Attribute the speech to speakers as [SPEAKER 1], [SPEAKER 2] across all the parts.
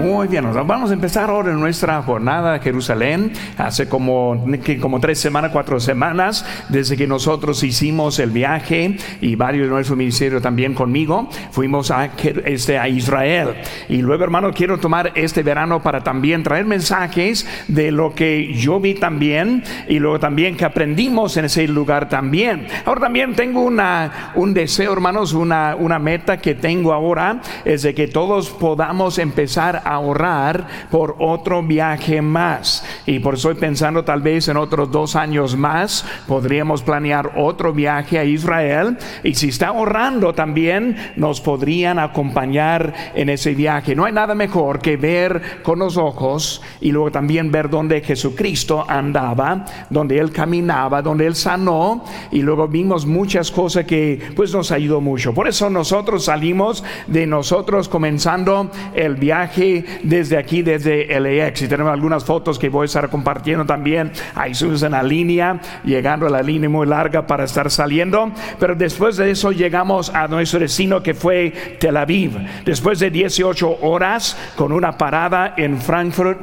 [SPEAKER 1] Muy bien, vamos a empezar ahora nuestra jornada a Jerusalén. Hace como, como tres semanas, cuatro semanas, desde que nosotros hicimos el viaje y varios de nuestro ministerio también conmigo, fuimos a, este, a Israel. Y luego, hermano, quiero tomar este verano para también traer mensajes de lo que yo vi también y luego también que aprendimos en ese lugar también. Ahora también tengo una, un deseo, hermanos, una, una meta que tengo ahora, es de que todos podamos empezar a ahorrar por otro viaje más. Y por eso estoy pensando tal vez en otros dos años más podríamos planear otro viaje a Israel. Y si está ahorrando también nos podrían acompañar en ese viaje. No hay nada mejor que ver con los ojos y luego también ver donde Jesucristo andaba, donde Él caminaba, donde Él sanó. Y luego vimos muchas cosas que pues nos ayudó mucho. Por eso nosotros salimos de nosotros comenzando el viaje desde aquí, desde LAX. Y tenemos algunas fotos que voy a estar compartiendo también. Ahí subimos en la línea, llegando a la línea muy larga para estar saliendo. Pero después de eso llegamos a nuestro destino que fue Tel Aviv. Después de 18 horas con una parada en Frankfurt,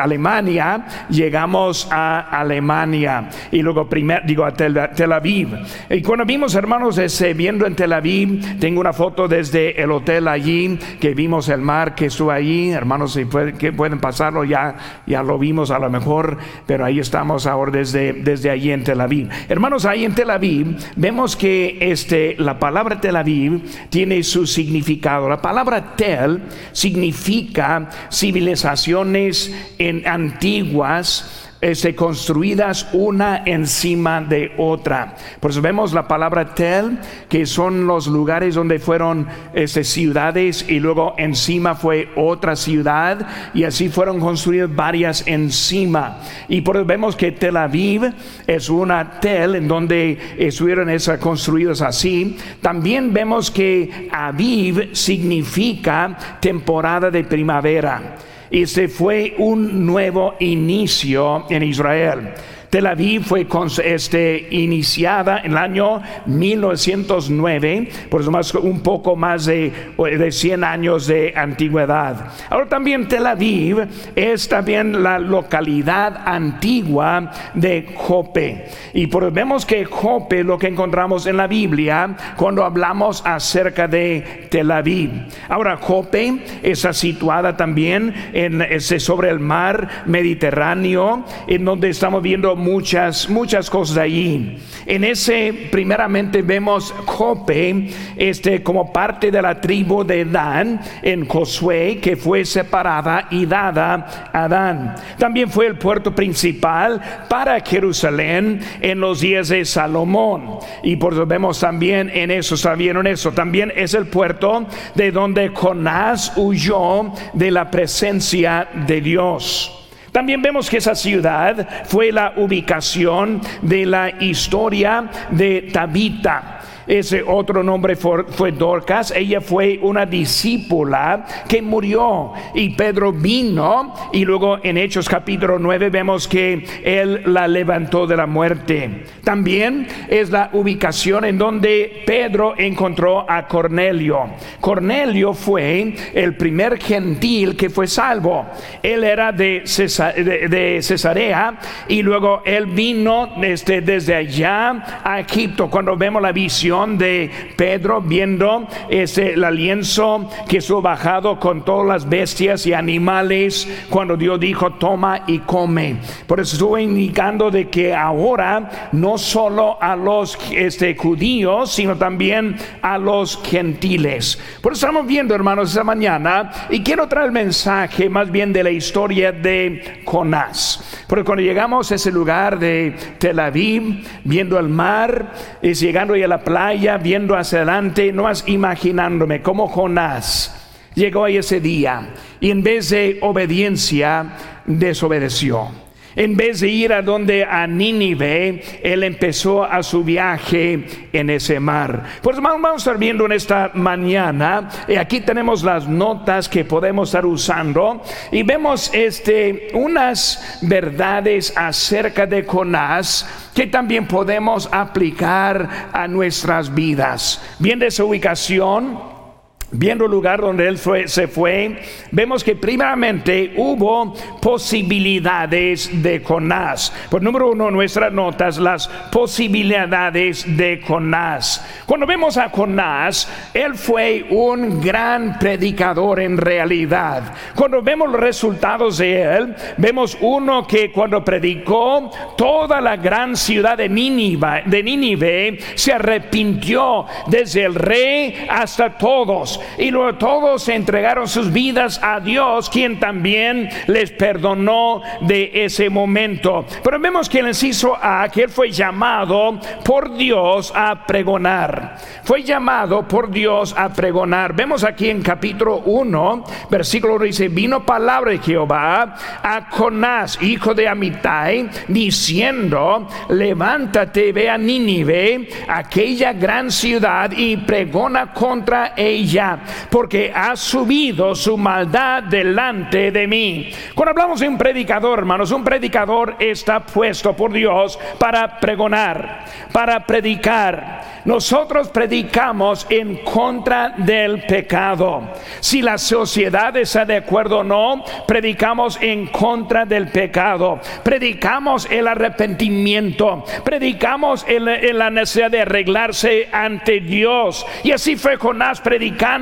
[SPEAKER 1] Alemania, llegamos a Alemania. Y luego, primero, digo, a Tel, Aviv. Y cuando vimos, hermanos, ese, viendo en Tel Aviv, tengo una foto desde el hotel allí, que vimos el mar que estuvo hermanos, si que pueden pasarlo, ya, ya lo vimos a lo mejor, pero ahí estamos ahora desde, desde allí en Tel Aviv. Hermanos, ahí en Tel Aviv vemos que este, la palabra Tel Aviv tiene su significado. La palabra Tel significa civilizaciones en antiguas este, construidas una encima de otra. Por eso vemos la palabra tel, que son los lugares donde fueron este, ciudades y luego encima fue otra ciudad y así fueron construidas varias encima. Y por eso vemos que Tel Aviv es una tel en donde estuvieron esas construidas así. También vemos que Aviv significa temporada de primavera y se fue un nuevo inicio en Israel. Tel Aviv fue este, iniciada en el año 1909, por eso más, un poco más de, de 100 años de antigüedad. Ahora también Tel Aviv es también la localidad antigua de Jope. Y vemos que Jope, lo que encontramos en la Biblia, cuando hablamos acerca de Tel Aviv. Ahora Jope está situada también en, este, sobre el mar Mediterráneo, en donde estamos viendo muchas, muchas cosas allí. En ese, primeramente, vemos Jope, este, como parte de la tribu de Dan en Josué, que fue separada y dada a Dan. También fue el puerto principal para Jerusalén en los días de Salomón. Y por eso vemos también en eso, ¿sabieron eso? También es el puerto de donde Jonás huyó de la presencia de Dios. También vemos que esa ciudad fue la ubicación de la historia de Tabita. Ese otro nombre fue, Dorcas. Ella fue una discípula que murió y Pedro vino y luego en Hechos capítulo 9 vemos que él la levantó de la muerte. También es la ubicación en donde Pedro encontró a Cornelio. Cornelio fue el primer gentil que fue salvo. Él era de, Cesarea y luego él vino desde, desde allá a Egipto. Cuando vemos la visión de Pedro viendo ese el lienzo que estuvo bajado con todas las bestias y animales cuando Dios dijo toma y come. Por eso estuvo indicando de que ahora no solo a los este, judíos, sino también a los gentiles. Por eso estamos viendo, hermanos, esta mañana y quiero traer el mensaje más bien de la historia de Jonás. Porque cuando llegamos a ese lugar de Tel Aviv, viendo el mar, es llegando a la playa, viendo hacia adelante, no más imaginándome como Jonás llegó ahí ese día y en vez de obediencia desobedeció. En vez de ir a donde a Nínive, él empezó a su viaje en ese mar. Pues vamos a estar viendo en esta mañana, y aquí tenemos las notas que podemos estar usando y vemos este unas verdades acerca de Jonás que también podemos aplicar a nuestras vidas. Bien de esa ubicación viendo el lugar donde él se fue, vemos que primeramente hubo posibilidades de Jonás. Por número uno, nuestras notas, las posibilidades de Jonás. Cuando vemos a Jonás, él fue un gran predicador en realidad. Cuando vemos los resultados de él, vemos uno que cuando predicó, toda la gran ciudad de Nínive, de Nínive se arrepintió desde el rey hasta todos y luego todos entregaron sus vidas a Dios, quien también les perdonó de ese momento. Pero vemos que el inciso A, que él fue llamado por Dios a pregonar. Fue llamado por Dios a pregonar. Vemos aquí en capítulo 1, versículo dice, vino palabra de Jehová a Jonás, hijo de Amitai, diciendo, levántate, ve a Nínive, aquella gran ciudad, y pregona contra ella porque ha subido su maldad delante de mí. Cuando hablamos de un predicador, hermanos, un predicador está puesto por Dios para pregonar, para predicar. Nosotros predicamos en contra del pecado. Si la sociedad está de acuerdo o no, predicamos en contra del pecado. Predicamos el arrepentimiento. Predicamos la necesidad de arreglarse ante Dios. Y así fue Jonás predicando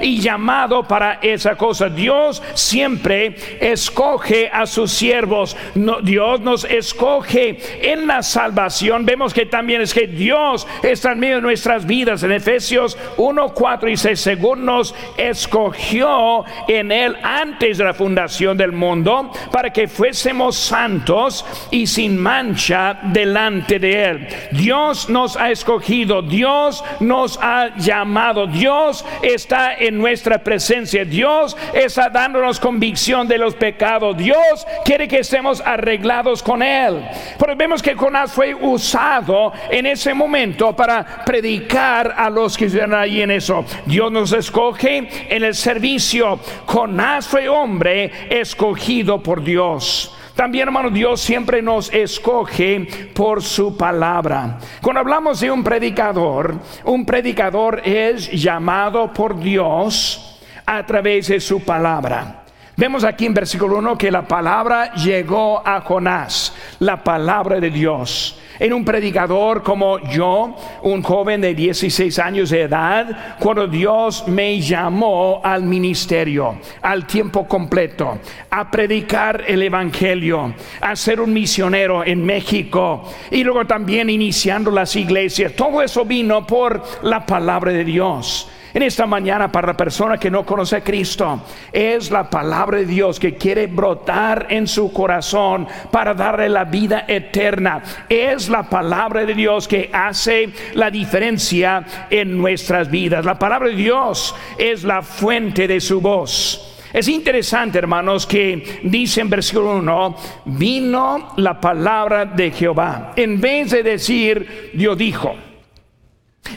[SPEAKER 1] y llamado para esa cosa. Dios siempre escoge a sus siervos. Dios nos escoge en la salvación. Vemos que también es que Dios está en medio de nuestras vidas. En Efesios 1, 4 y 6, según nos escogió en Él antes de la fundación del mundo, para que fuésemos santos y sin mancha delante de Él. Dios nos ha escogido, Dios nos ha llamado, Dios está en nuestra presencia. Dios está dándonos convicción de los pecados. Dios quiere que estemos arreglados con Él. Pero vemos que Jonás fue usado en ese momento para predicar a los que están ahí en eso. Dios nos escoge en el servicio. Jonás fue hombre escogido por Dios. También, hermano, Dios siempre nos escoge por su palabra. Cuando hablamos de un predicador, un predicador es llamado por Dios a través de su palabra. Vemos aquí en versículo 1 que la palabra llegó a Jonás, la palabra de Dios en un predicador como yo, un joven de 16 años de edad, cuando Dios me llamó al ministerio, al tiempo completo, a predicar el Evangelio, a ser un misionero en México y luego también iniciando las iglesias. Todo eso vino por la palabra de Dios. En esta mañana, para la persona que no conoce a Cristo, es la palabra de Dios que quiere brotar en su corazón para darle la vida eterna. Es la palabra de Dios que hace la diferencia en nuestras vidas. La palabra de Dios es la fuente de su voz. Es interesante, hermanos, que dice en versículo 1, vino la palabra de Jehová. En vez de decir, Dios dijo.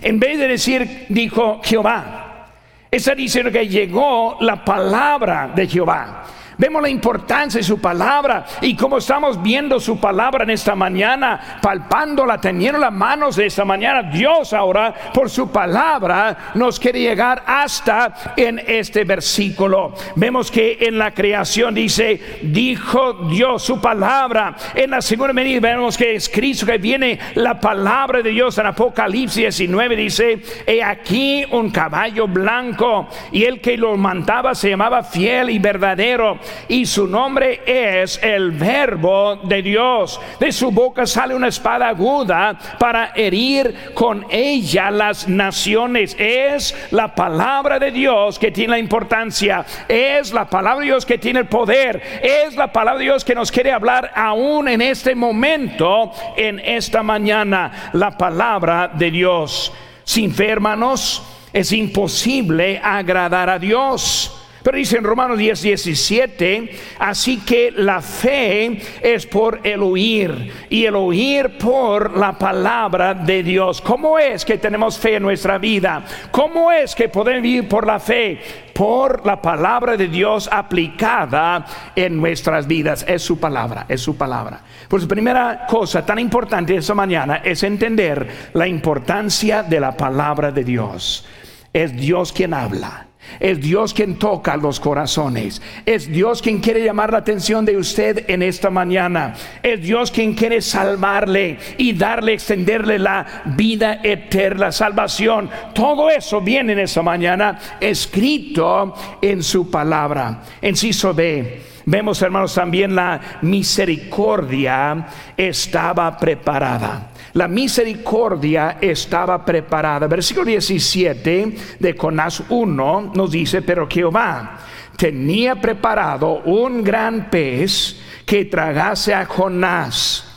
[SPEAKER 1] En vez de decir, dijo Jehová, está diciendo que llegó la palabra de Jehová. Vemos la importancia de su palabra y como estamos viendo su palabra en esta mañana, palpándola, teniendo las manos de esta mañana, Dios ahora por su palabra nos quiere llegar hasta en este versículo. Vemos que en la creación dice, dijo Dios su palabra. En la segunda medida vemos que es Cristo que viene la palabra de Dios en Apocalipsis 19 dice, he aquí un caballo blanco y el que lo mandaba se llamaba fiel y verdadero y su nombre es el verbo de Dios. De su boca sale una espada aguda para herir con ella las naciones. Es la palabra de Dios que tiene la importancia. Es la palabra de Dios que tiene el poder. Es la palabra de Dios que nos quiere hablar aún en este momento, en esta mañana. La palabra de Dios. Sin fe, hermanos, es imposible agradar a Dios. Pero dice en Romanos 10, 17, así que la fe es por el oír y el oír por la palabra de Dios. ¿Cómo es que tenemos fe en nuestra vida? ¿Cómo es que podemos vivir por la fe? Por la palabra de Dios aplicada en nuestras vidas. Es su palabra, es su palabra. Pues primera cosa tan importante esta mañana es entender la importancia de la palabra de Dios. Es Dios quien habla Es Dios quien toca los corazones. Es Dios quien quiere llamar la atención de usted en esta mañana. Es Dios quien quiere salvarle y darle, extenderle la vida eterna, salvación. Todo eso viene en esta mañana escrito en su palabra. Enciso B. Vemos, hermanos, también la misericordia estaba preparada. La misericordia estaba preparada. Versículo 17 de Jonás 1 nos dice, pero Jehová tenía preparado un gran pez que tragase a Jonás.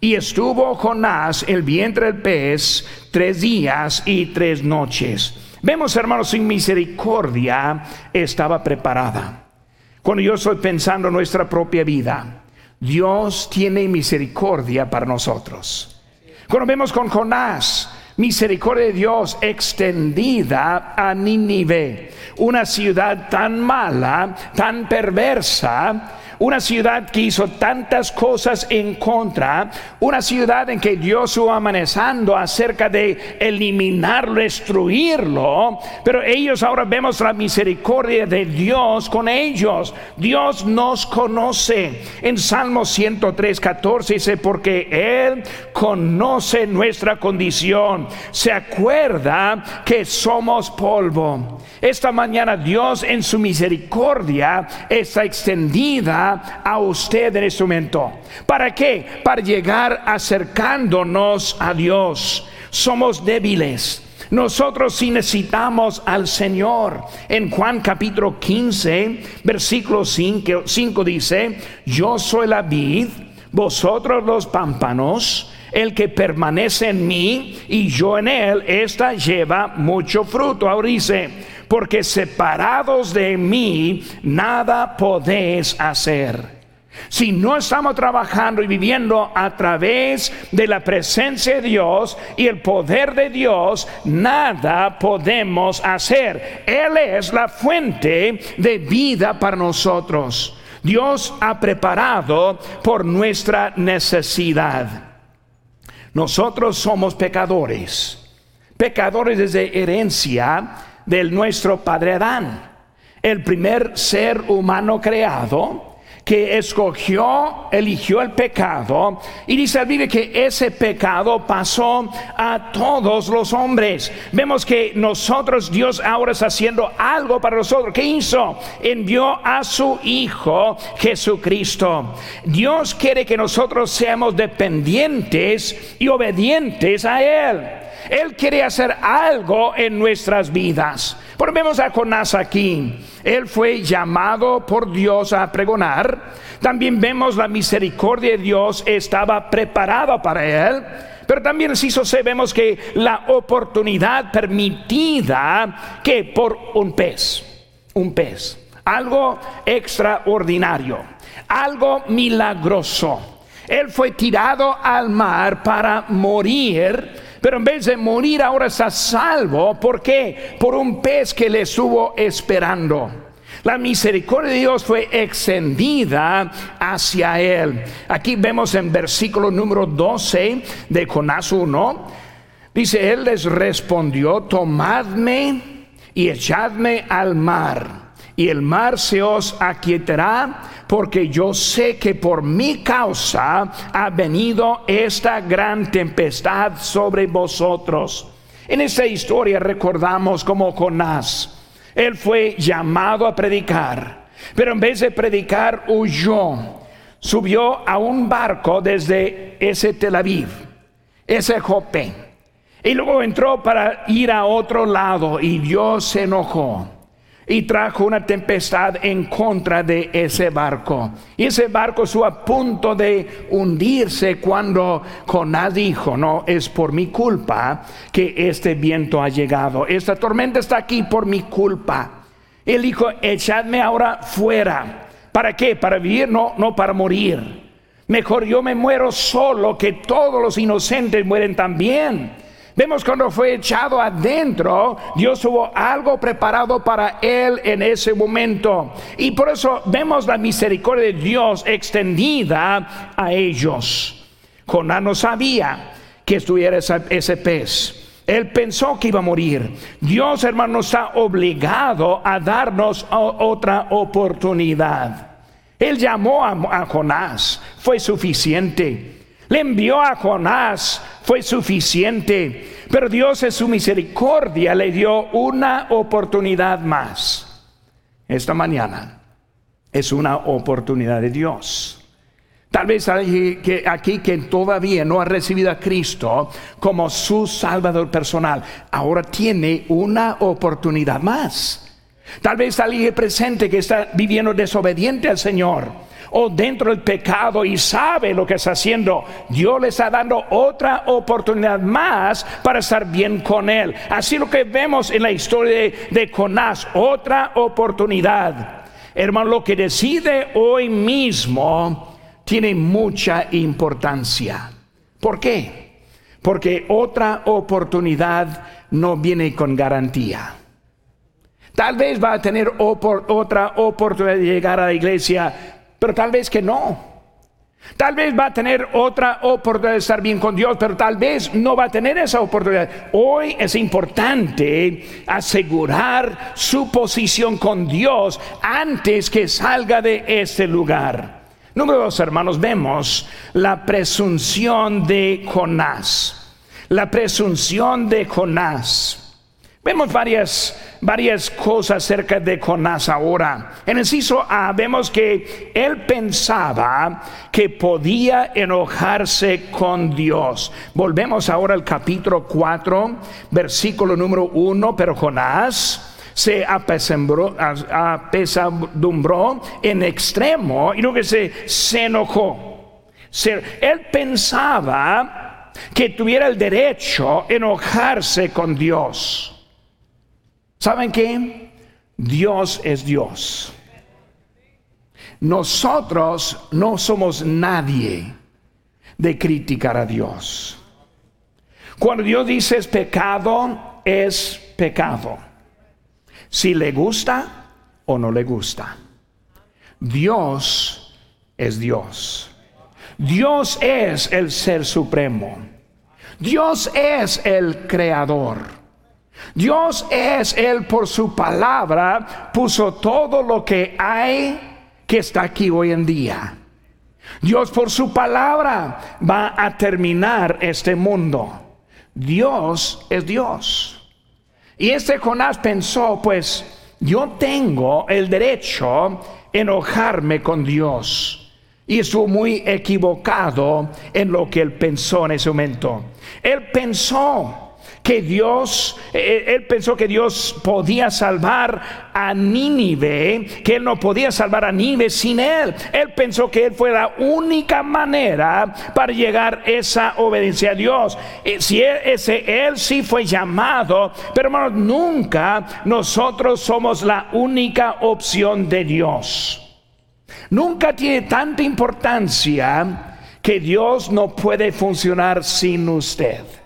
[SPEAKER 1] Y estuvo Jonás el vientre del pez tres días y tres noches. Vemos, hermanos, sin misericordia estaba preparada. Cuando yo estoy pensando en nuestra propia vida, Dios tiene misericordia para nosotros. Cuando con Jonás, misericordia de Dios extendida a Nínive, una ciudad tan mala, tan perversa, una ciudad que hizo tantas cosas en contra, una ciudad en que Dios estuvo amanezando acerca de eliminarlo, destruirlo, pero ellos ahora vemos la misericordia de Dios con ellos. Dios nos conoce. En Salmo 103, 14 dice, porque Él conoce nuestra condición, se acuerda que somos polvo. Esta mañana Dios en su misericordia está extendida a usted en este momento. ¿Para qué? Para llegar acercándonos a Dios. Somos débiles. Nosotros sí necesitamos al Señor. En Juan capítulo 15, versículo 5, 5 dice, yo soy la vid, vosotros los pámpanos. El que permanece en mí y yo en él, esta lleva mucho fruto. Ahora dice, porque separados de mí nada podéis hacer. Si no estamos trabajando y viviendo a través de la presencia de Dios y el poder de Dios, nada podemos hacer. Él es la fuente de vida para nosotros. Dios ha preparado por nuestra necesidad. Nosotros somos pecadores, pecadores desde herencia del nuestro padre Adán, el primer ser humano creado que escogió, eligió el pecado y dice el Biblia que ese pecado pasó a todos los hombres. Vemos que nosotros, Dios ahora está haciendo algo para nosotros. ¿Qué hizo? Envió a su Hijo Jesucristo. Dios quiere que nosotros seamos dependientes y obedientes a Él. Él quiere hacer algo en nuestras vidas. Pero vemos a Jonás aquí. Él fue llamado por Dios a pregonar. También vemos la misericordia de Dios estaba preparada para él. Pero también si vemos que la oportunidad permitida que por un pez, un pez, algo extraordinario, algo milagroso. Él fue tirado al mar para morir pero en vez de morir ahora está salvo. ¿Por qué? Por un pez que le estuvo esperando. La misericordia de Dios fue extendida hacia él. Aquí vemos en versículo número 12 de Jonás 1. Dice, él les respondió, tomadme y echadme al mar, y el mar se os aquietará porque yo sé que por mi causa ha venido esta gran tempestad sobre vosotros. En esta historia recordamos como Jonás, él fue llamado a predicar, pero en vez de predicar huyó, subió a un barco desde ese Tel Aviv, ese Jope, y luego entró para ir a otro lado y Dios se enojó y trajo una tempestad en contra de ese barco. Y ese barco estuvo a punto de hundirse cuando Jonás dijo, no, es por mi culpa que este viento ha llegado. Esta tormenta está aquí por mi culpa. Él dijo, echadme ahora fuera. ¿Para qué? Para vivir, no, no para morir. Mejor yo me muero solo que todos los inocentes mueren también. Vemos cuando fue echado adentro, Dios tuvo algo preparado para él en ese momento. Y por eso vemos la misericordia de Dios extendida a ellos. Jonás no sabía que estuviera ese, pez. Él pensó que iba a morir. Dios, hermano, está obligado a darnos otra oportunidad. Él llamó a, Jonás, fue suficiente. Le envió a Jonás, fue suficiente. Pero Dios en su misericordia le dio una oportunidad más. Esta mañana es una oportunidad de Dios. Tal vez hay que aquí que todavía no ha recibido a Cristo como su Salvador personal, ahora tiene una oportunidad más. Tal vez alguien presente que está viviendo desobediente al Señor o dentro del pecado y sabe lo que está haciendo, Dios le está dando otra oportunidad más para estar bien con Él. Así lo que vemos en la historia de, de Jonás, otra oportunidad. Hermano, lo que decide hoy mismo tiene mucha importancia. ¿Por qué? Porque otra oportunidad no viene con garantía. Tal vez va a tener otra oportunidad de llegar a la iglesia, pero tal vez que no. Tal vez va a tener otra oportunidad de estar bien con Dios, pero tal vez no va a tener esa oportunidad. Hoy es importante asegurar su posición con Dios antes que salga de este lugar. Número dos, hermanos, vemos la presunción de Jonás. La presunción de Jonás. Vemos varias, varias cosas acerca de Jonás ahora. En el ciso A vemos que él pensaba que podía enojarse con Dios. Volvemos ahora al capítulo 4, versículo número 1, pero Jonás se apesadumbró en extremo y no que se, se enojó. él pensaba que tuviera el derecho enojarse con Dios. ¿Saben qué? Dios es Dios. Nosotros no somos nadie de criticar a Dios. Cuando Dios dice es pecado, es pecado si le gusta o no le gusta. Dios es Dios. Dios es el ser supremo. Dios es el creador. Dios es Él por su palabra, puso todo lo que hay que está aquí hoy en día. Dios por su palabra va a terminar este mundo. Dios es Dios. Y este Jonás pensó, pues yo tengo el derecho enojarme con Dios. Y estuvo muy equivocado en lo que él pensó en ese momento. Él pensó que Dios, eh, él pensó que Dios podía salvar a Nínive, que él no podía salvar a Nínive sin él. Él pensó que él fue la única manera para llegar esa obediencia a Dios. Eh, si él, ese, él sí fue llamado, pero hermanos, nunca nosotros somos la única opción de Dios. Nunca tiene tanta importancia que Dios no puede funcionar sin usted.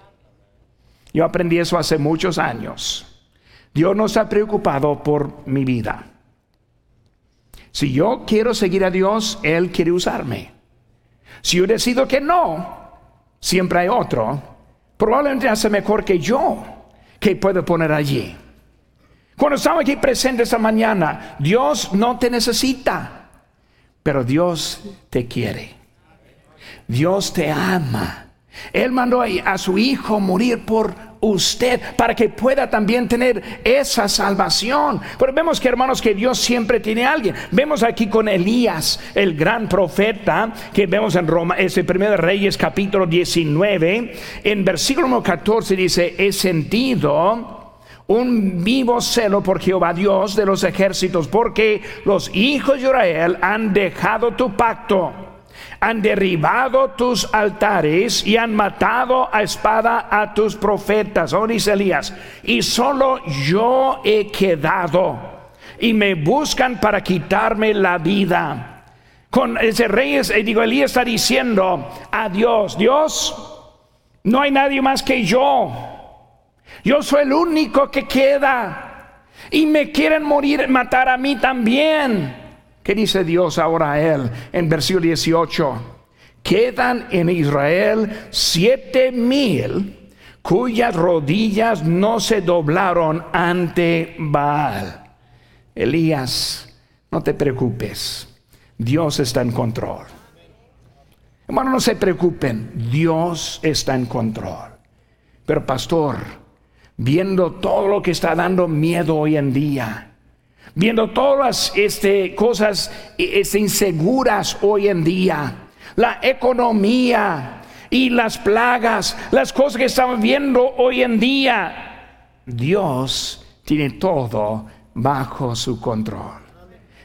[SPEAKER 1] Yo aprendí eso hace muchos años. Dios no está preocupado por mi vida. Si yo quiero seguir a Dios, Él quiere usarme. Si yo decido que no, siempre hay otro, probablemente hace mejor que yo, que puede poner allí. Cuando estamos aquí presentes esta mañana, Dios no te necesita, pero Dios te quiere. Dios te ama. Él mandó a su hijo morir por usted para que pueda también tener esa salvación. Pero vemos que hermanos que Dios siempre tiene a alguien. Vemos aquí con Elías, el gran profeta que vemos en Roma, ese primer Reyes capítulo 19, en versículo 14 dice, he sentido un vivo celo por Jehová Dios de los ejércitos, porque los hijos de Israel han dejado tu pacto han derribado tus altares y han matado a espada a tus profetas, oh dice Elías, y solo yo he quedado y me buscan para quitarme la vida. Con ese rey, eh, digo, Elías está diciendo a Dios, Dios, no hay nadie más que yo. Yo soy el único que queda. Y me quieren morir, matar a mí también. ¿Qué dice Dios ahora a él en versículo 18? Quedan en Israel siete mil cuyas rodillas no se doblaron ante Baal. Elías, no te preocupes, Dios está en control. Hermano, no se preocupen, Dios está en control. Pero pastor, viendo todo lo que está dando miedo hoy en día, viendo todas este, cosas este, inseguras hoy en día, la economía, y las plagas, las cosas que estamos viendo hoy en día. Dios tiene todo bajo su control.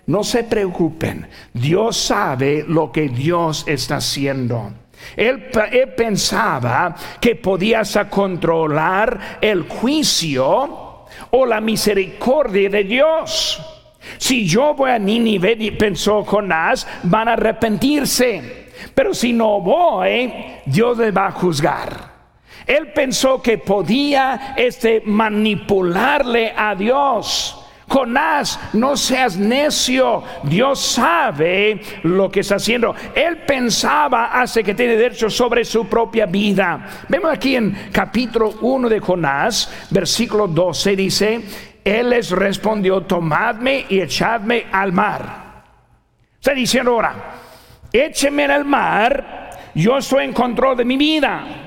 [SPEAKER 1] No se preocupen, Dios sabe lo que Dios está haciendo. Él, pensaba que podías controlar el juicio o la misericordia de Dios. Si yo voy a Nínive, pensó Jonás, van a arrepentirse. Pero si no voy, Dios le va a juzgar. Él pensó que podía este, manipularle a Dios. Jonás, no seas necio. Dios sabe lo que está haciendo. Él pensaba hace que tiene derecho sobre su propia vida. Vemos aquí en capítulo 1 de Jonás, versículo 12, dice, Él les respondió, tomadme y echadme al mar. Está diciendo ahora, écheme en el mar, yo estoy en control de mi vida.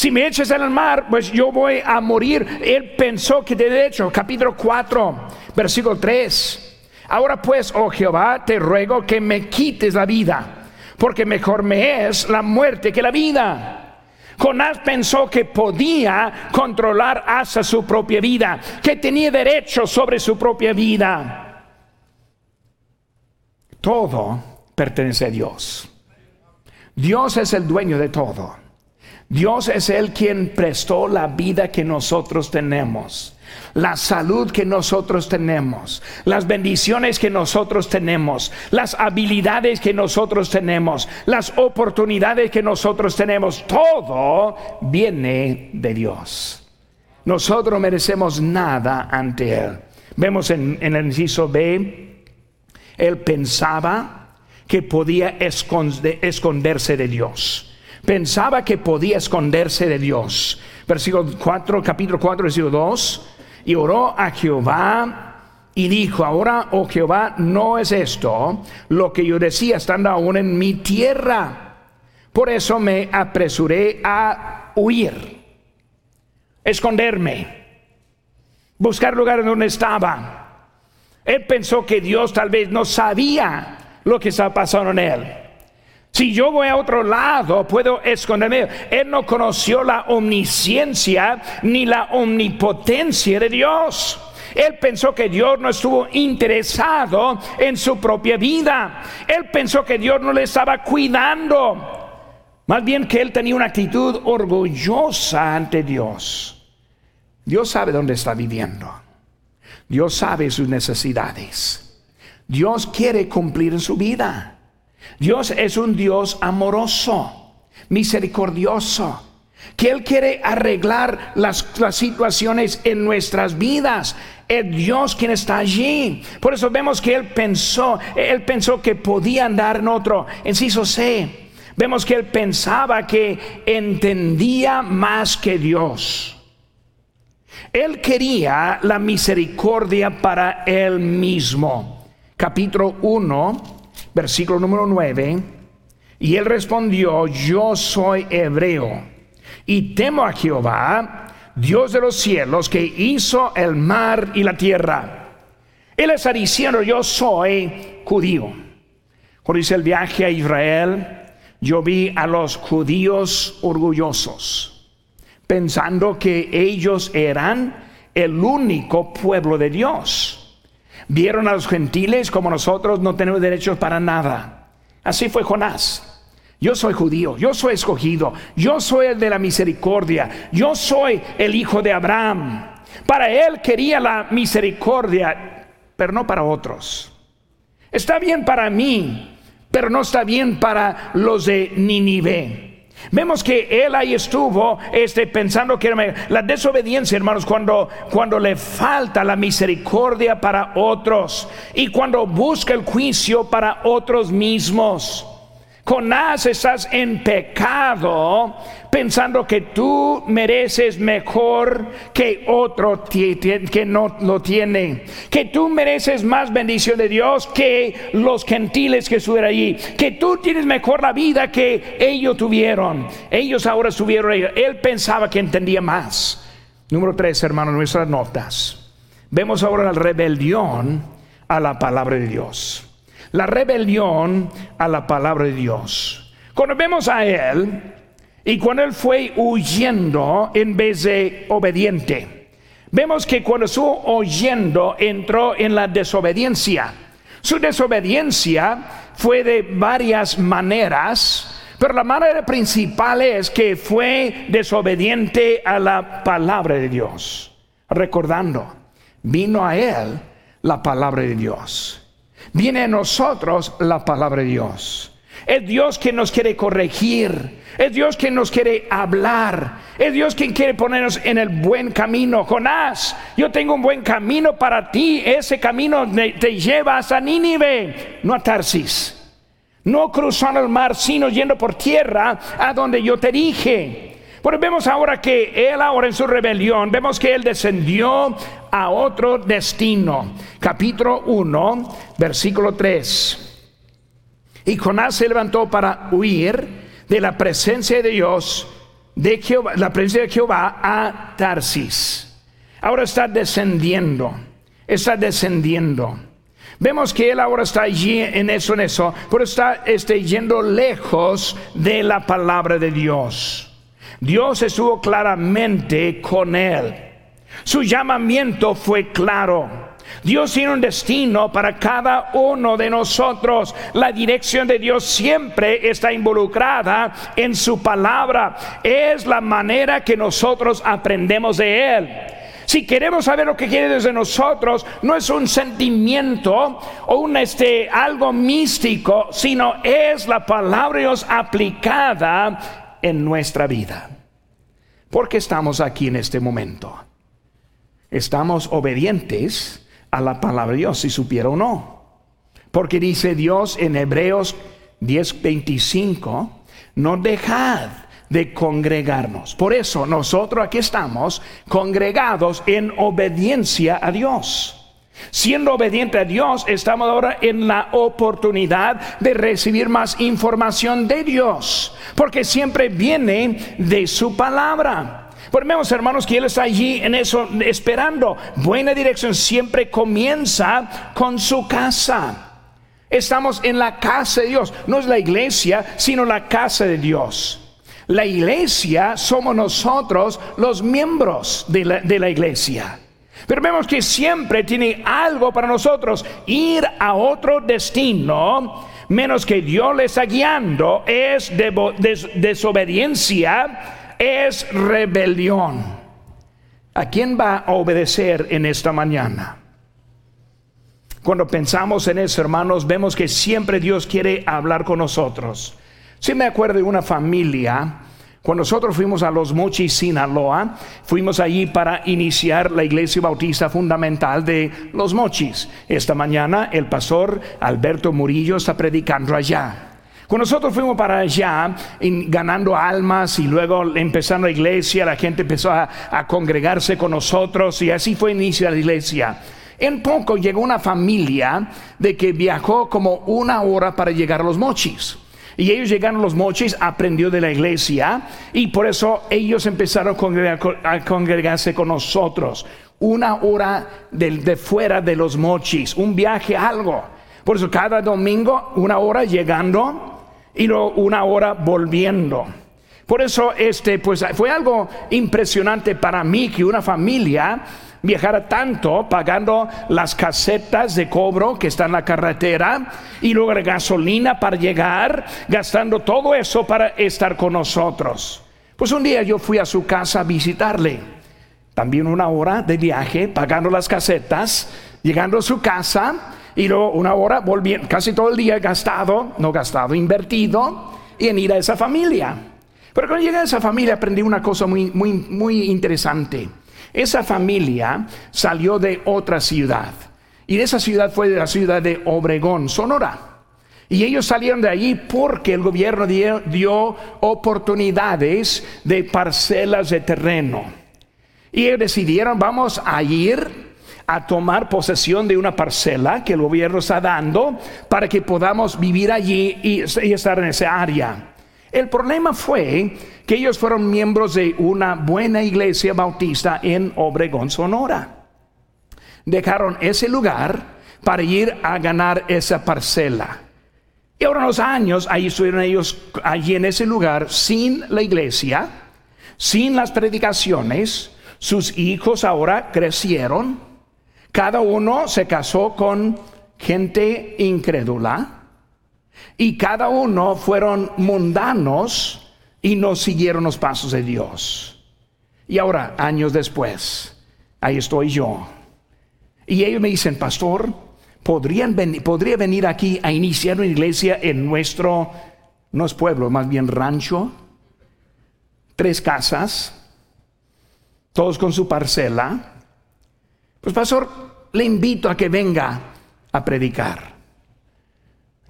[SPEAKER 1] Si me eches en el mar, pues yo voy a morir. Él pensó que de hecho, capítulo 4, versículo 3. Ahora pues, oh Jehová, te ruego que me quites la vida, porque mejor me es la muerte que la vida. Jonás pensó que podía controlar hasta su propia vida, que tenía derecho sobre su propia vida. Todo pertenece a Dios. Dios es el dueño de todo. Dios es el quien prestó la vida que nosotros tenemos, la salud que nosotros tenemos, las bendiciones que nosotros tenemos, las habilidades que nosotros tenemos, las oportunidades que nosotros tenemos. Todo viene de Dios. Nosotros merecemos nada ante Él. Vemos en, en el inciso B, Él pensaba que podía esconderse de Dios. Pensaba que podía esconderse de Dios. Versículo 4, capítulo 4, versículo 2. Y oró a Jehová y dijo, ahora, oh Jehová, no es esto lo que yo decía estando aún en mi tierra. Por eso me apresuré a huir, esconderme, buscar lugar donde estaba. Él pensó que Dios tal vez no sabía lo que está pasando en él. Si yo voy a otro lado, puedo esconderme. Él no conoció la omnisciencia ni la omnipotencia de Dios. Él pensó que Dios no estuvo interesado en su propia vida. Él pensó que Dios no le estaba cuidando. Más bien que él tenía una actitud orgullosa ante Dios. Dios sabe dónde está viviendo. Dios sabe sus necesidades. Dios quiere cumplir en su vida. Dios es un Dios amoroso, misericordioso, que Él quiere arreglar las, situaciones en nuestras vidas. Es Dios quien está allí. Por eso vemos que Él pensó, Él pensó que podía andar en otro. Enciso C. Vemos que Él pensaba que entendía más que Dios. Él quería la misericordia para Él mismo capítulo 1, versículo número 9. Y él respondió, yo soy hebreo y temo a Jehová, Dios de los cielos, que hizo el mar y la tierra. Él está diciendo, yo soy judío. Cuando hice el viaje a Israel, yo vi a los judíos orgullosos, pensando que ellos eran el único pueblo de Dios Vieron a los gentiles como nosotros no tenemos derechos para nada. Así fue Jonás. Yo soy judío, yo soy escogido, yo soy el de la misericordia, yo soy el hijo de Abraham. Para él quería la misericordia, pero no para otros. Está bien para mí, pero no está bien para los de Ninive. Vemos que él ahí estuvo este, pensando que la desobediencia, hermanos, cuando, cuando le falta la misericordia para otros y cuando busca el juicio para otros mismos. Jonás, estás en pecado pensando que tú mereces mejor que otro que no lo tiene, que tú mereces más bendición de Dios que los gentiles que estuvieron allí, que tú tienes mejor la vida que ellos tuvieron. Ellos ahora tuvieron, él pensaba que entendía más. Número tres, hermanos, nuestras notas. Vemos ahora la rebelión a la palabra de Dios. La rebelión a la palabra de Dios. Cuando vemos a él, y cuando él fue huyendo en vez de obediente, vemos que cuando estuvo oyendo entró en la desobediencia. Su desobediencia fue de varias maneras, pero la manera principal es que fue desobediente a la palabra de Dios. Recordando, vino a él la palabra de Dios. Viene a nosotros la palabra de Dios. Es Dios que nos quiere corregir. Es Dios que nos quiere hablar. Es Dios quien quiere ponernos en el buen camino. Jonás, yo tengo un buen camino para ti. Ese camino te lleva hasta Nínive, no a Tarsis. No cruzando el mar, sino yendo por tierra a donde yo te dije. Pero vemos ahora que él ahora en su rebelión, vemos que él descendió a otro destino. Capítulo 1, versículo 3. Y Jonás se levantó para huir de la presencia de Dios, de Jehová, la presencia de Jehová a Tarsis. Ahora está descendiendo, está descendiendo. Vemos que él ahora está allí en eso, en eso, pero está este, yendo lejos de la palabra de Dios. Dios estuvo claramente con él. Su llamamiento fue claro. Dios tiene un destino para cada uno de nosotros. La dirección de Dios siempre está involucrada en su palabra. Es la manera que nosotros aprendemos de Él. Si queremos saber lo que quiere desde nosotros, no es un sentimiento o un este algo místico, sino es la palabra de Dios aplicada en nuestra vida. Porque estamos aquí en este momento. Estamos obedientes a la palabra de Dios, si supiera o no. Porque dice Dios en Hebreos 10:25, no dejad de congregarnos. Por eso nosotros aquí estamos congregados en obediencia a Dios. Siendo obediente a Dios, estamos ahora en la oportunidad de recibir más información de Dios, porque siempre viene de su palabra. Por hermanos, que Él está allí en eso, esperando. Buena dirección siempre comienza con su casa. Estamos en la casa de Dios. No es la iglesia, sino la casa de Dios. La iglesia somos nosotros los miembros de la, de la iglesia. Pero vemos que siempre tiene algo para nosotros. Ir a otro destino, menos que Dios le está guiando, es desobediencia es rebelión. ¿A quién va a obedecer en esta mañana? Cuando pensamos en eso, hermanos, vemos que siempre Dios quiere hablar con nosotros. Si me acuerdo de una familia, cuando nosotros fuimos a Los Mochis, Sinaloa, fuimos allí para iniciar la iglesia bautista fundamental de Los Mochis. Esta mañana el pastor Alberto Murillo está predicando allá. Cuando nosotros fuimos para allá, ganando almas y luego empezando la iglesia, la gente empezó a, congregarse con nosotros y así fue inicio de la iglesia. En poco llegó una familia de que viajó como una hora para llegar a los mochis. Y ellos llegaron los mochis, aprendió de la iglesia y por eso ellos empezaron a, congregarse con nosotros. Una hora de, de, fuera de los mochis, un viaje, algo. Por eso cada domingo, una hora llegando y luego una hora volviendo. Por eso este pues fue algo impresionante para mí que una familia viajara tanto pagando las casetas de cobro que están en la carretera y luego la gasolina para llegar, gastando todo eso para estar con nosotros. Pues un día yo fui a su casa a visitarle. También una hora de viaje pagando las casetas, llegando a su casa y luego una hora volviendo, casi todo el día gastado, no gastado, invertido en ir a esa familia. Pero cuando llegué a esa familia aprendí una cosa muy, muy, muy interesante. Esa familia salió de otra ciudad. Y esa ciudad fue de la ciudad de Obregón, Sonora. Y ellos salieron de allí porque el gobierno dio, oportunidades de parcelas de terreno. Y ellos decidieron, vamos a ir a tomar posesión de una parcela que el gobierno está dando para que podamos vivir allí y, estar en esa área. El problema fue que ellos fueron miembros de una buena iglesia bautista en Obregón, Sonora. Dejaron ese lugar para ir a ganar esa parcela. Y ahora los años, ahí estuvieron ellos allí en ese lugar sin la iglesia, sin las predicaciones. Sus hijos ahora crecieron cada uno se casó con gente incrédula y cada uno fueron mundanos y no siguieron los pasos de Dios. Y ahora, años después, ahí estoy yo. Y ellos me dicen, pastor, ¿podrían ¿podría venir aquí a iniciar una iglesia en nuestro, no es pueblo, más bien rancho? Tres casas, todos con su parcela pues pastor, le invito a que venga a predicar.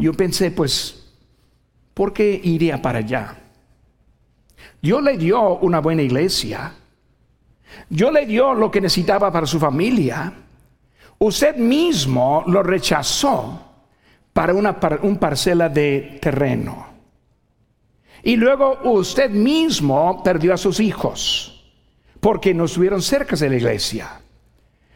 [SPEAKER 1] Yo pensé, pues, ¿por qué iría para allá? Yo le dio una buena iglesia. Yo le dio lo que necesitaba para su familia. Usted mismo lo rechazó para una un parcela de terreno. Y luego usted mismo perdió a sus hijos porque no estuvieron cerca de la iglesia.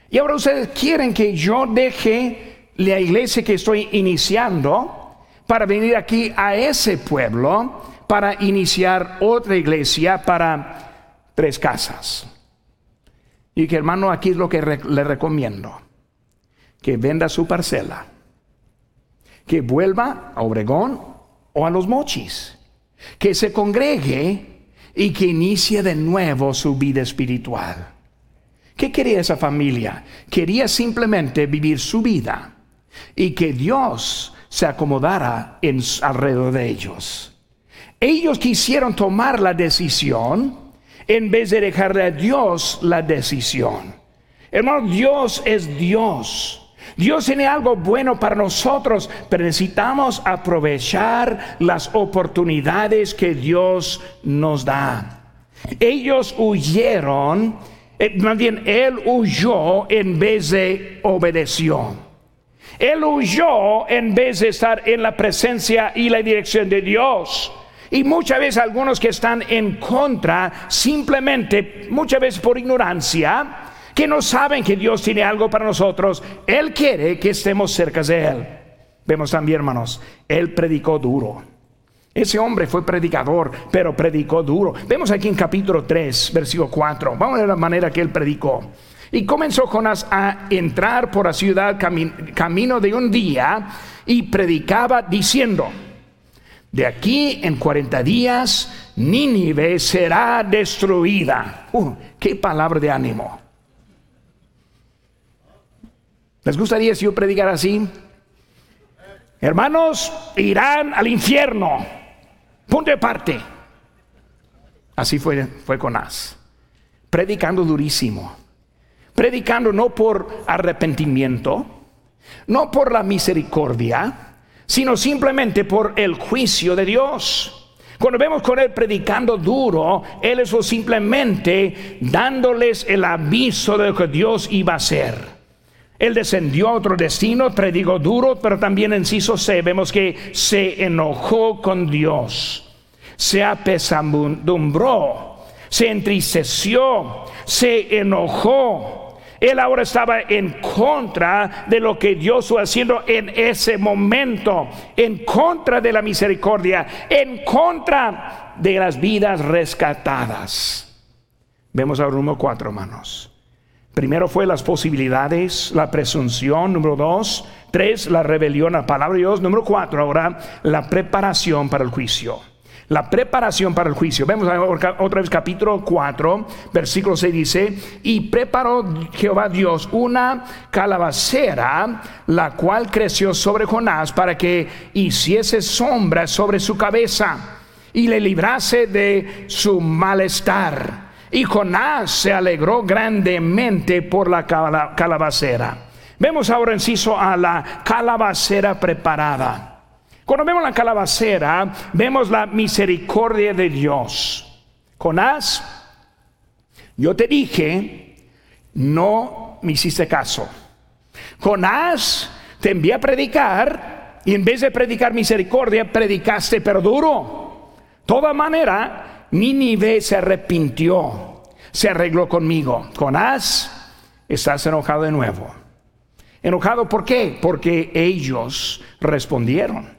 [SPEAKER 1] Y ahora ustedes quieren que yo deje la iglesia que estoy iniciando para venir aquí a ese pueblo para iniciar otra iglesia para tres casas. Y que hermano, aquí es lo que le recomiendo. Que venda su parcela. Que vuelva a Obregón o a los mochis. Que se congregue y que inicie de nuevo su vida espiritual. ¿Qué quería esa familia? Quería simplemente vivir su vida y que Dios se acomodara en, alrededor de ellos. Ellos quisieron tomar la decisión en vez de dejarle a Dios la decisión. Hermano, Dios es Dios. Dios tiene algo bueno para nosotros, pero necesitamos aprovechar las oportunidades que Dios nos da. Ellos huyeron eh, más bien, él huyó en vez de obedeció. Él huyó en vez de estar en la presencia y la dirección de Dios. Y muchas veces algunos que están en contra, simplemente, muchas veces por ignorancia, que no saben que Dios tiene algo para nosotros, Él quiere que estemos cerca de Él. Vemos también, hermanos, Él predicó duro. Ese hombre fue predicador, pero predicó duro. Vemos aquí en capítulo 3, versículo 4. Vamos a ver la manera que él predicó. Y comenzó Jonás a entrar por la ciudad camino de un día y predicaba diciendo, de aquí en 40 días Nínive será destruida. Uh, qué palabra de ánimo. ¿Les gustaría si yo predicara así? Hermanos, irán al infierno Punto de parte. Así fue, fue As Predicando durísimo. Predicando no por arrepentimiento, no por la misericordia, sino simplemente por el juicio de Dios. Cuando vemos con él predicando duro, él es simplemente dándoles el aviso de lo que Dios iba a hacer. Él descendió a otro destino, predicó duro, pero también en Ciso C vemos que se enojó con Dios, se apesadumbró, se entristeció, se enojó. Él ahora estaba en contra de lo que Dios estaba haciendo en ese momento, en contra de la misericordia, en contra de las vidas rescatadas. Vemos ahora número cuatro, hermanos. Primero fue las posibilidades, la presunción, número dos. Tres, la rebelión a la palabra de Dios. Número cuatro, ahora la preparación para el juicio. La preparación para el juicio. Vemos otra vez capítulo 4, versículo 6 dice, y preparó Jehová Dios una calabacera, la cual creció sobre Jonás para que hiciese sombra sobre su cabeza y le librase de su malestar. Y Jonás se alegró grandemente por la calabacera. Vemos ahora, inciso, a la calabacera preparada. Cuando vemos la calabacera, vemos la misericordia de Dios. Jonás, yo te dije, no me hiciste caso. Jonás, te envié a predicar y en vez de predicar misericordia, predicaste pero duro. Toda manera, Nínive se arrepintió, se arregló conmigo. Jonás, estás enojado de nuevo. ¿Enojado por qué? Porque ellos respondieron.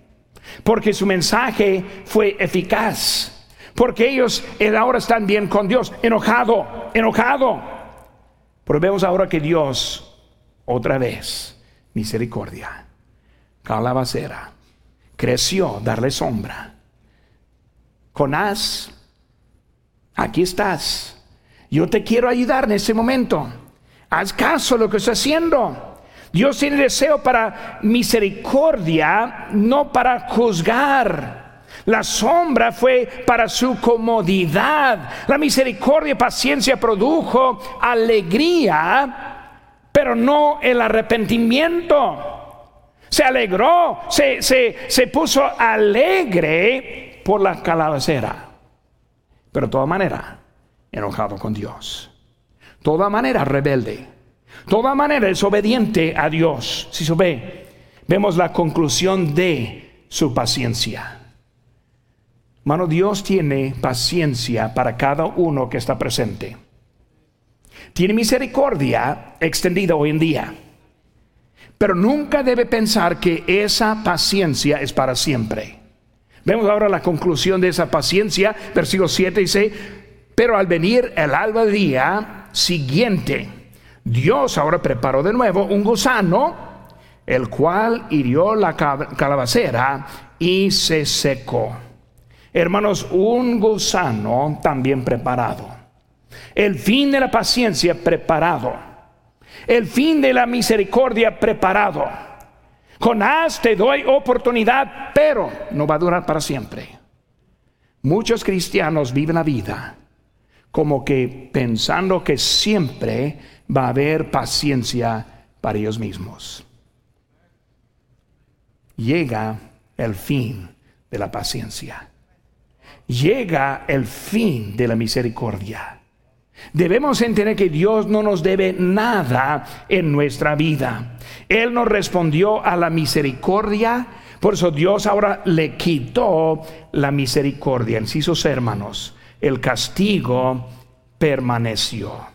[SPEAKER 1] Porque su mensaje fue eficaz. Porque ellos ahora están bien con Dios. Enojado, enojado. Pero vemos ahora que Dios, otra vez, misericordia, calabacera, creció darle sombra. Jonás, aquí estás. Yo te quiero ayudar en este momento. Haz caso a lo que estoy haciendo. Dios tiene deseo para misericordia, no para juzgar. La sombra fue para su comodidad. La misericordia y paciencia produjo alegría, pero no el arrepentimiento. Se alegró, se, se puso alegre por la calabacera. Pero de toda manera, enojado con Dios. Toda manera rebelde toda manera es obediente a Dios. Si se ve, vemos la conclusión de su paciencia. Mano, Dios tiene paciencia para cada uno que está presente. Tiene misericordia extendida hoy en día. Pero nunca debe pensar que esa paciencia es para siempre. Vemos ahora la conclusión de esa paciencia, versículo 7 dice, pero al venir el alba día siguiente, Dios ahora preparó de nuevo un gusano, el cual hirió la calabacera y se secó. Hermanos, un gusano también preparado. El fin de la paciencia preparado. El fin de la misericordia preparado. Jonás, te doy oportunidad, pero no va a durar para siempre. Muchos cristianos viven la vida como que pensando que siempre va a haber paciencia para ellos mismos. Llega el fin de la paciencia. Llega el fin de la misericordia. Debemos entender que Dios no nos debe nada en nuestra vida. Él nos respondió a la misericordia, por eso Dios ahora le quitó la misericordia. Sus hermanos, el castigo permaneció.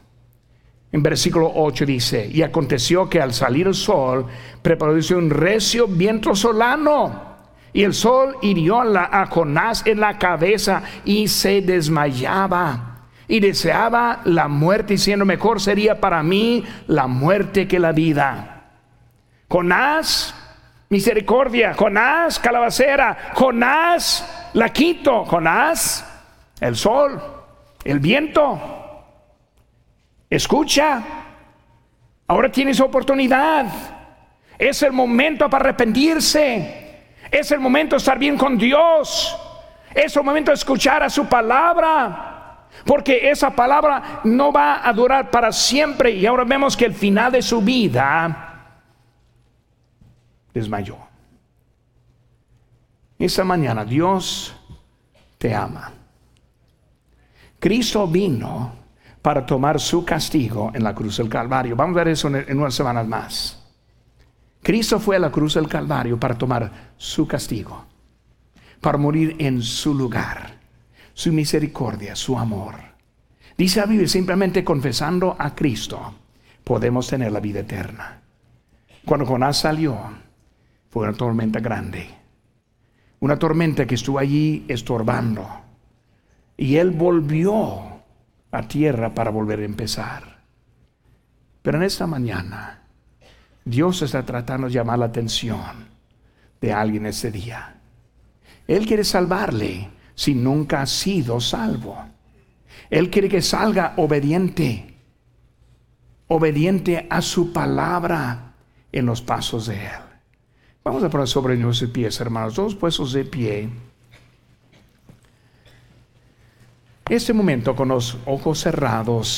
[SPEAKER 1] En versículo 8 dice, y aconteció que al salir el sol, preparóse un recio viento solano, y el sol hirió a, Jonás en la cabeza y se desmayaba. Y deseaba la muerte, diciendo, mejor sería para mí la muerte que la vida. Jonás, misericordia. Jonás, calabacera. Jonás, la quito. Jonás, el sol, el viento Escucha, ahora tienes oportunidad. Es el momento para arrepentirse. Es el momento de estar bien con Dios. Es el momento de escuchar a su palabra. Porque esa palabra no va a durar para siempre. Y ahora vemos que el final de su vida desmayó. Esa mañana Dios te ama. Cristo vino para tomar su castigo en la cruz del Calvario. Vamos a ver eso en unas semanas más. Cristo fue a la cruz del Calvario para tomar su castigo, para morir en su lugar, su misericordia, su amor. Dice a Biblia, simplemente confesando a Cristo, podemos tener la vida eterna. Cuando Jonás salió, fue una tormenta grande, una tormenta que estuvo allí estorbando. Y él volvió a tierra para volver a empezar. Pero en esta mañana, Dios está tratando de llamar la atención de alguien ese día. Él quiere salvarle si nunca ha sido salvo. Él quiere que salga obediente, obediente a su palabra en los pasos de Él. Vamos a poner sobre nuestros pies, hermanos, todos puestos de pie. Este momento con los ojos cerrados